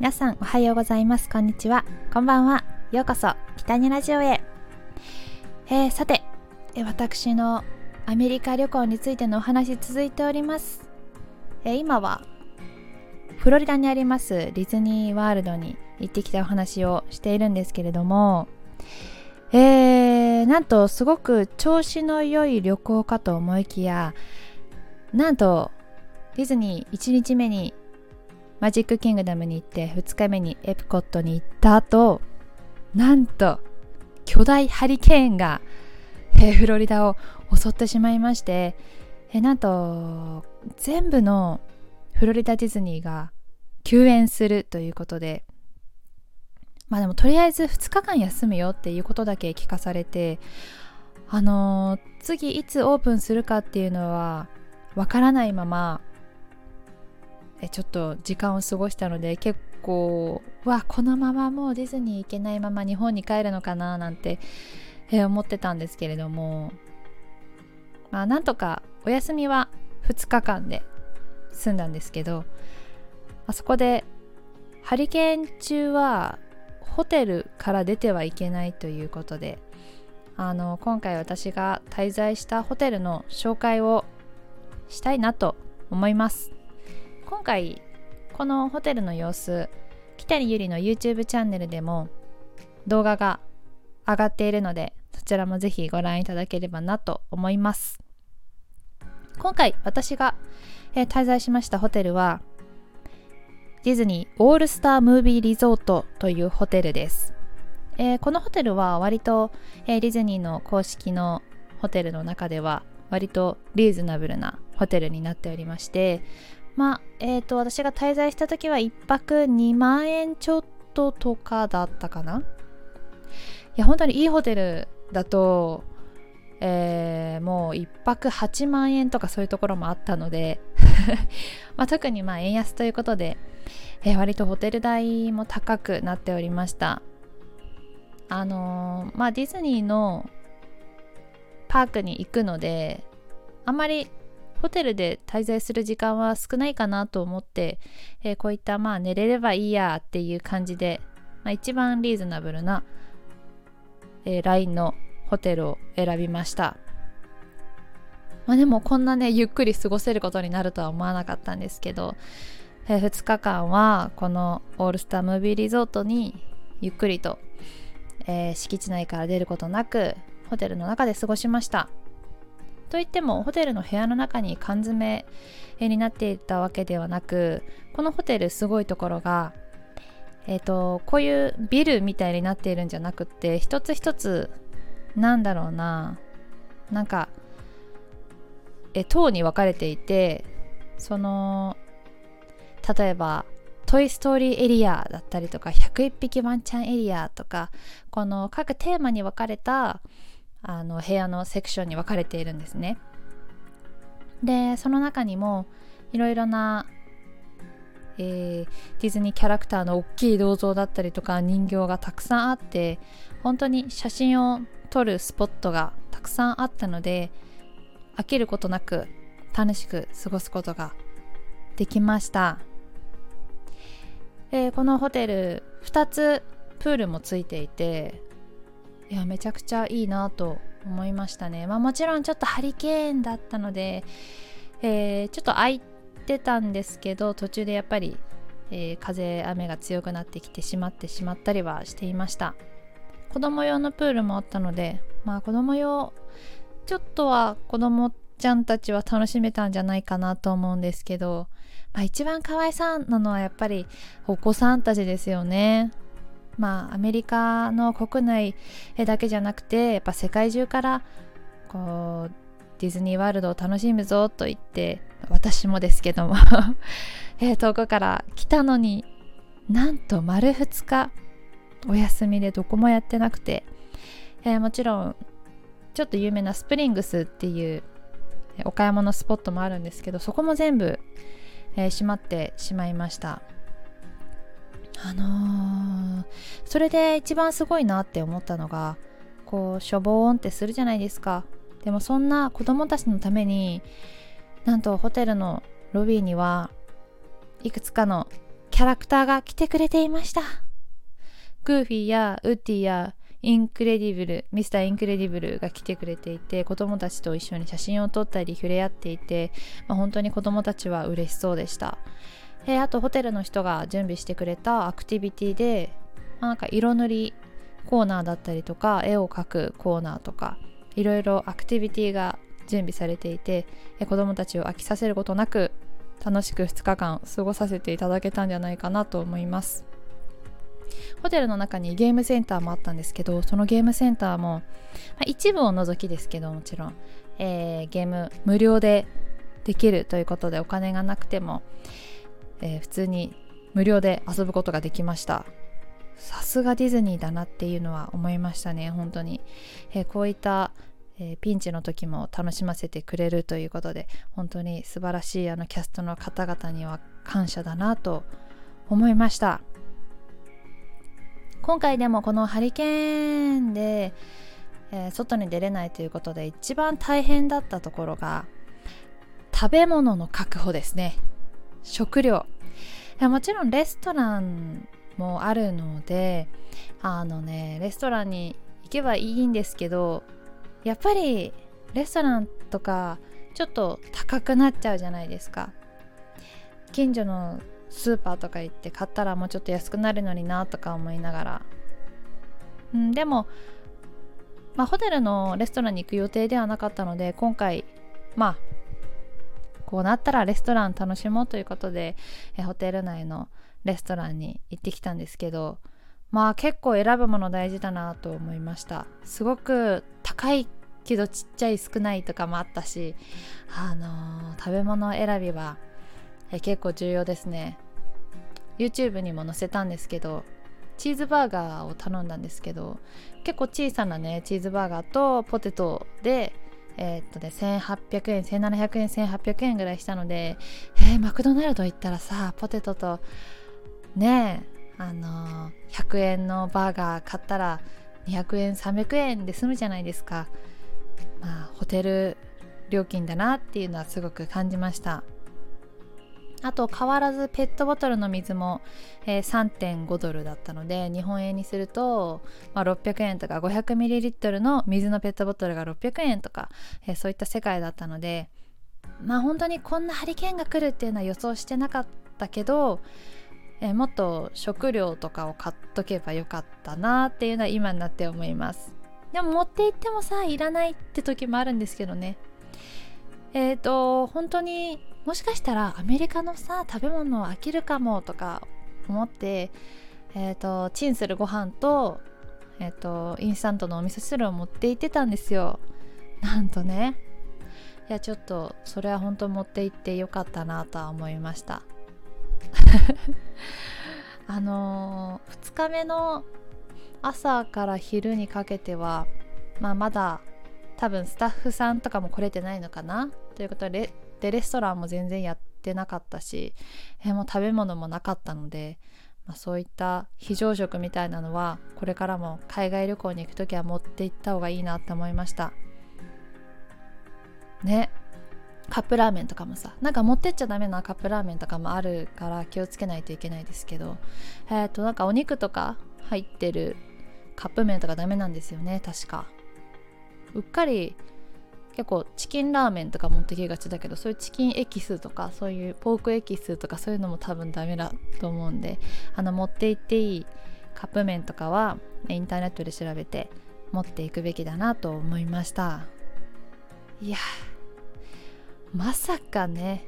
皆さんおはようございます。こんにちは。こんばんは。ようこそ。北にラジオへ、えー、さて私のアメリカ旅行についてのお話続いております、えー、今はフロリダにあります。ディズニーワールドに行ってきたお話をしているんですけれども。えー、なんとすごく調子の良い旅行かと思いきやなんとディズニー1日目にマジックキングダムに行って2日目にエプコットに行った後なんと巨大ハリケーンが、えー、フロリダを襲ってしまいまして、えー、なんと全部のフロリダディズニーが休園するということでまあでもとりあえず2日間休むよっていうことだけ聞かされてあのー、次いつオープンするかっていうのはわからないままちょっと時間を過ごしたので結構わこのままもうディズニー行けないまま日本に帰るのかななんて、え思ってたんですけれどもまあなんとかお休みは2日間で済んだんですけどあそこでハリケーン中はホテルから出てはいけないということであの今回私が滞在したホテルの紹介をしたいなと思います。今回このホテルの様子北里ゆりの YouTube チャンネルでも動画が上がっているのでそちらもぜひご覧いただければなと思います。今回私が、えー、滞在しましたホテルはディズニーオールスタームービーリゾートというホテルです、えー、このホテルは割と、えー、ディズニーの公式のホテルの中では割とリーズナブルなホテルになっておりましてまあ、えっ、ー、と、私が滞在した時は1泊2万円ちょっととかだったかな。いや、本当にいいホテルだと、えー、もう1泊8万円とかそういうところもあったので まあ、特にまあ円安ということで、えー、割とホテル代も高くなっておりました。あのー、まあディズニーのパークに行くのであんまりホテルで滞在する時間は少ないかなと思って、えー、こういったまあ寝れればいいやっていう感じで、まあ、一番リーズナブルな、えー、ラインのホテルを選びました。まあ、でもこんなねゆっくり過ごせることになるとは思わなかったんですけど、えー、2日間はこのオールスタームービーリゾートにゆっくりと、えー、敷地内から出ることなくホテルの中で過ごしました。といってもホテルの部屋の中に缶詰になっていたわけではなくこのホテルすごいところがえっ、ー、とこういうビルみたいになっているんじゃなくって一つ一つなんだろうな。なんかえ塔に分かれていてその例えばトイ・ストーリーエリアだったりとか101匹ワンちゃんエリアとかこの各テーマに分かれたあの部屋のセクションに分かれているんですね。でその中にもいろいろな、えー、ディズニーキャラクターの大きい銅像だったりとか人形がたくさんあって本当に写真を撮るスポットがたくさんあったので飽きることなく楽しく過ごすことができました、えー、このホテル2つプールもついていていやめちゃくちゃいいなと思いましたね。まあもちろんちょっとハリケーンだったので、えー、ちょっと空いてたんですけど途中でやっぱり、えー、風雨が強くなってきてしまってしまったりはしていました。子供用のプールもあったのでまあ子供用ちょっとは子供ちゃんたちは楽しめたんじゃないかなと思うんですけど、まあ、一番可愛さなのはやっぱりお子さんたちですよね。まあアメリカの国内だけじゃなくてやっぱ世界中からこうディズニーワールドを楽しむぞと言って私もですけども え遠くから来たのになんと丸2日お休みでどこもやってなくて、えー、もちろんちょっと有名なスプリングスっていうお買い物スポットもあるんですけどそこも全部、えー、閉まってしまいました。あのー、それで一番すごいなって思ったのがこうしょぼーんってするじゃないですか。でもそんな子供たちのためになんとホテルのロビーにはいくつかのキャラクターが来てくれていました。グーフィーやウッディやインクレディブルミスターインクレディブルが来てくれていて子供たちと一緒に写真を撮ったり触れ合っていて、まあ、本当に子供たちは嬉しそうでした、え、あとホテルの人が準備してくれたアクティビティで、まあ、なんか色塗りコーナーだったりとか絵を描くコーナーとかいろいろアクティビティが準備されていて子どもたちを飽きさせることなく楽しく2日間過ごさせていただけたんじゃないかなと思います。ホテルの中にゲームセンターもあったんですけどそのゲームセンターも、まあ、一部を除きですけどもちろん、えー、ゲーム無料でできるということでお金がなくても、えー、普通に無料で遊ぶことができました。さすがディズニーだなっていうのは思いましたね。本当に、えー、こういったえー、ピンチの時も楽しませてくれるということで本当に素晴らしいあのキャストの方々には感謝だなと思いました。今回でもこのハリケーンで、えー、外に出れないということで一番大変だったところが食べ物の確保ですね。食料。もちろんレストランもあるのであのねレストランに行けばいいんですけどやっぱりレストランとかちょっと高くなっちゃうじゃないですか。近所のスーパーとか行って買ったらもうちょっと安くなるのになとか思いながら、うん、でも、まあ、ホテルのレストランに行く予定ではなかったので今回まあこうなったらレストラン楽しもうということでえホテル内のレストランに行ってきたんですけどまあ結構選ぶもの大事だなと思いました。すごく高いけどちっちゃい少ないとかもあったしあのー、食べ物選びはえ結構重要ですね。YouTube にも載せたんですけどチーズバーガーを頼んだんですけど結構小さなねチーズバーガーとポテトでえー、っとね1800円1700円1800円ぐらいしたのでえー、マクドナルド行ったらさポテトとねえあのー、100円のバーガー買ったら200円300円で済むじゃないですか。まあホテル料金だなっていうのはすごく感じました。あと変わらずペットボトルの水も、えー、3.5ドルだったので日本円にすると、まあ、600円とか 500ml の水のペットボトルが600円とか、えー、そういった世界だったのでまあ本当にこんなハリケーンが来るっていうのは予想してなかったけど、えー、もっと食料とかを買っとけばよかったなっていうのは今になって思います。でも持って行ってもさいらないって時もあるんですけどね。えっ、ー、と本当にもしかしたらアメリカのさ食べ物飽きるかもとか思ってえ、ー、とチンするご飯とえっ、ー、とインスタントのお味噌汁を持って行ってたんですよ。なんとね。いやちょっとそれは本当持って行ってよかったなとは思いました。あのー、2日目の朝から昼にかけては、まあ、まだ多分スタッフさんとかも来れてないのかな？ということでレストランも全然やってなかったしえもう食べ物もなかったので、まあ、そういった非常食みたいなのはこれからも海外旅行に行く時は持って行った方がいいなって思いました。ね。カップラーメンとかもさなんか持ってっちゃダメなカップラーメンとかもあるから気をつけないといけないですけどえっ、ー、となんかお肉とか入ってるカップ麺とかダメなんですよね確か。うっかり結構チキンラーメンとか持ってきがちだけどそういうチキンエキスとかそういうポークエキスとかそういうのも多分ダメだと思うんであの持って行っていいカップ麺とかはインターネットで調べて持っていくべきだなと思いました。いやまさかね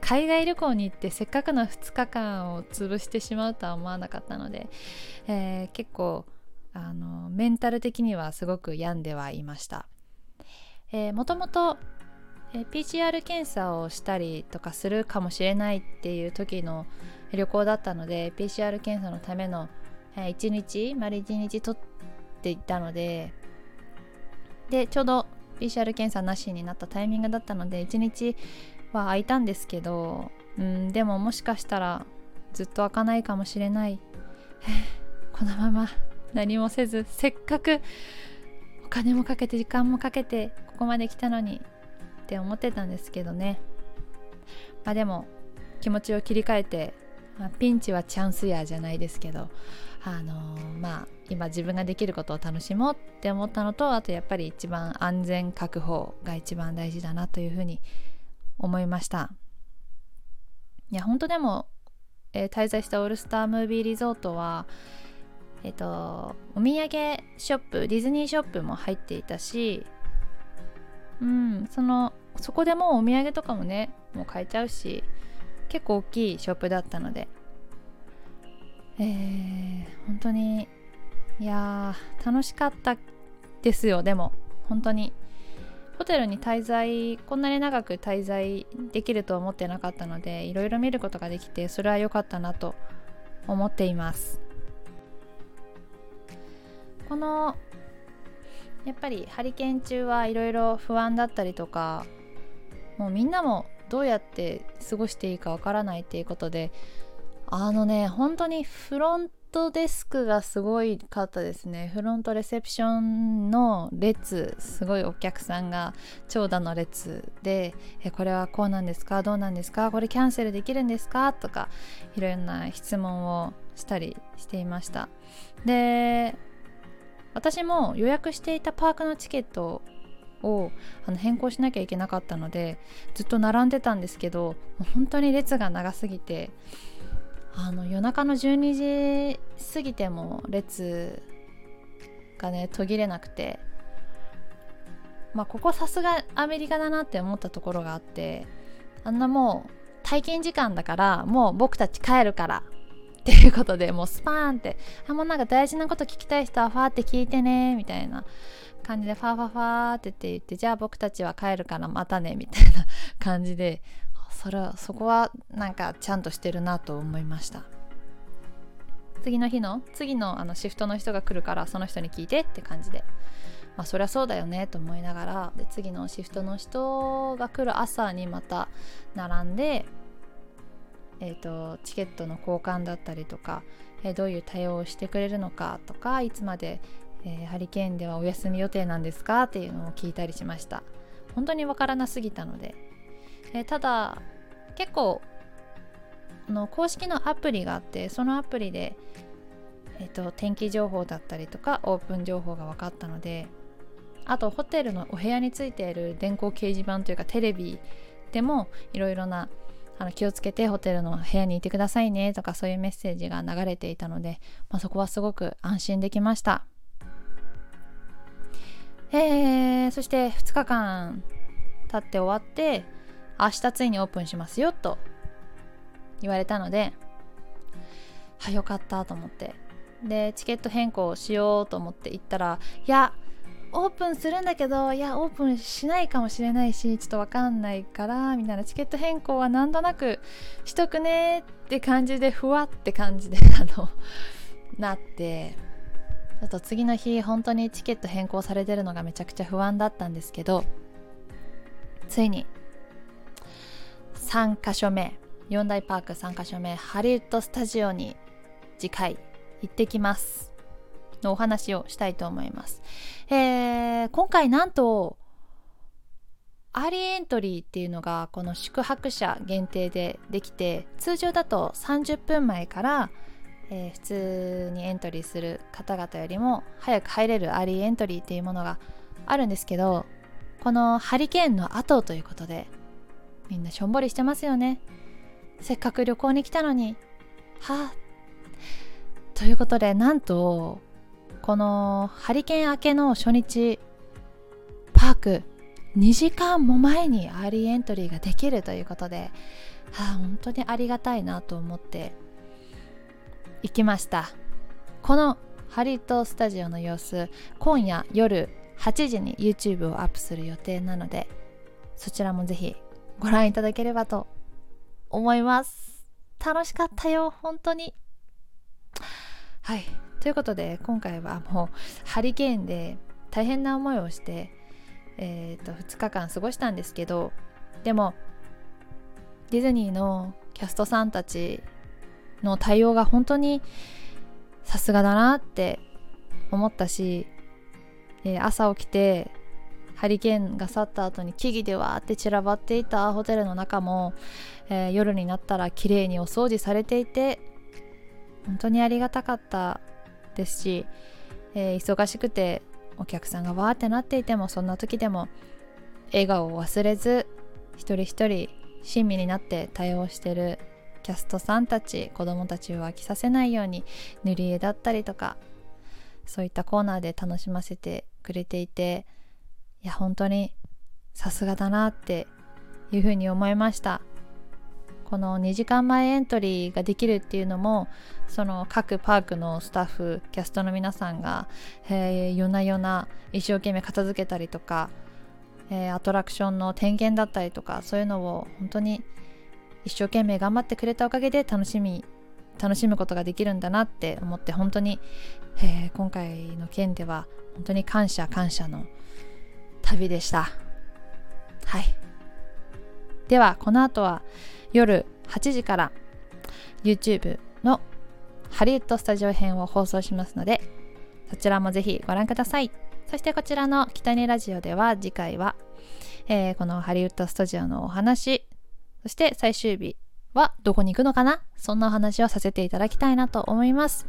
海外旅行に行ってせっかくの2日間を潰してしまうとは思わなかったので、えー、結構あのメンタル的にはすごく病んではいました。えもともとえ PCR 検査をしたりとかするかもしれないっていう時の旅行だったので PCR 検査のためのえ1日丸1日取っていったのででちょうど PCR 検査なしになったタイミングだったので1日は空いたんですけどうんでももしかしたらずっと開かないかもしれない。このまま何もせずせっかくお金もかけて時間もかけてここまで来たのにって思ってたんですけどね。まあでも気持ちを切り替えてまあ、ピンチはチャンスやじゃないですけどあのまあ今自分ができることを楽しもうって思ったのとあとやっぱり一番安全確保が一番大事だなというふうに思いました。いや本当でも、えー、滞在したオールスタームービーリゾートはえっ、とお土産ショップディズニーショップも入っていたしうんそのそこでもうお土産とかもねもう買えちゃうし結構大きいショップだったので。えー、本当にいや楽しかったですよでも。本当に。ホテルに滞在こんなに長く滞在できると思ってなかったのでいろいろ見ることができてそれは良かったなと思っています。このやっぱりハリケーン中はいろいろ不安だったりとかもうみんなもどうやって過ごしていいかわからないっていうことであのね本当にフロントデスクがすごいかったですね。フロントレセプションの列すごいお客さんが長蛇の列でえこれはこうなんですか？どうなんですか？これキャンセルできるんですか？とかいろんな質問をしたりしていました。で私も予約していたパークのチケットをあの変更しなきゃいけなかったのでずっと並んでたんですけど本当に列が長すぎてあの夜中の12時過ぎても列がね途切れなくてまあここさすがアメリカだなって思ったところがあってあんなもう体験時間だからもう僕たち帰るからっていうことでもうスパーンってあもうなんか大事なこと聞きたい人はファーって聞いてねみたいな感じでファーファーファーって言ってじゃあ僕たちは帰るからまたねみたいな感じでそれはそこはなんかちゃんとしてるなと思いました。次の日の次のあのシフトの人が来るからその人に聞いてって感じで。まあそりゃそうだよねと思いながらで次のシフトの人が来る朝にまた並んでえーと、チケットの交換だったりとか、えー、どういう対応をしてくれるのかとかいつまで、えー、ハリケーンではお休み予定なんですかっていうのを聞いたりしました。本当にわからなすぎたので、えー、ただ結構の公式のアプリがあってそのアプリで、えーと天気情報だったりとかオープン情報が分かったのであとホテルのお部屋についている電光掲示板というかテレビでもいろいろなあの気をつけてホテルの部屋にいてくださいねとかそういうメッセージが流れていたので、まあ、そこはすごく安心できました。えー、そして2日間経って終わって明日ついにオープンしますよと言われたのではよかったと思ってでチケット変更しようと思って行ったらいやオープンするんだけどいやオープンしないかもしれないしちょっとわかんないからみたいな。チケット変更はなんとなくしとくねって感じでふわって感じで あのなって。あと次の日本当にチケット変更されてるのがめちゃくちゃ不安だったんですけどついに3カ所目4大パーク3カ所目ハリウッドスタジオに次回行ってきます。のお話をしたいと思います。えー、今回なんとアーリーエントリーっていうのがこの宿泊者限定でできて通常だと30分前から、えー、普通にエントリーする方々よりも早く入れるアーリーエントリーっていうものがあるんですけどこのハリケーンの後ということでみんなしょんぼりしてますよね。せっかく旅行に来たのに。はあということでなんとこのハリケーン明けの初日パーク2時間も前にアーリーエントリーができるということで、はあ、本当にありがたいなと思って行きました。このハリットスタジオの様子今夜夜8時に YouTube をアップする予定なのでそちらもぜひご覧いただければと思います。楽しかったよ本当に。はい。ということで今回はもうハリケーンで大変な思いをして、えー、と2日間過ごしたんですけどでもディズニーのキャストさんたちの対応が本当にさすがだなって思ったし、えー、朝起きてハリケーンが去った後に木々でわーって散らばっていたホテルの中も、えー、夜になったら綺麗にお掃除されていて本当にありがたかったですし、えー、忙しくてお客さんがわーってなっていてもそんな時でも笑顔を忘れず一人一人親身になって対応してるキャストさんたち子供たちを飽きさせないように塗り絵だったりとかそういったコーナーで楽しませてくれていていや本当にさすがだなっていうふうに思いました。この2時間前エントリーができるっていうのもその各パークのスタッフキャストの皆さんが、えー、夜な夜な一生懸命片付けたりとか、えー、アトラクションの点検だったりとかそういうのを本当に一生懸命頑張ってくれたおかげで楽しみ楽しむことができるんだなって思って本当に、えー、今回の件では本当に感謝感謝の旅でした。はい。ではこの後は夜8時から YouTube のハリウッドスタジオ編を放送しますのでそちらもぜひご覧くださいそしてこちらの北にラジオでは次回は、えー、このハリウッドスタジオのお話そして最終日はどこに行くのかな？そんなお話をさせていただきたいなと思います。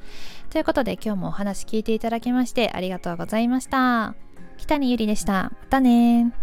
ということで今日もお話聞いていただきましてありがとうございました。北にゆりでした。またね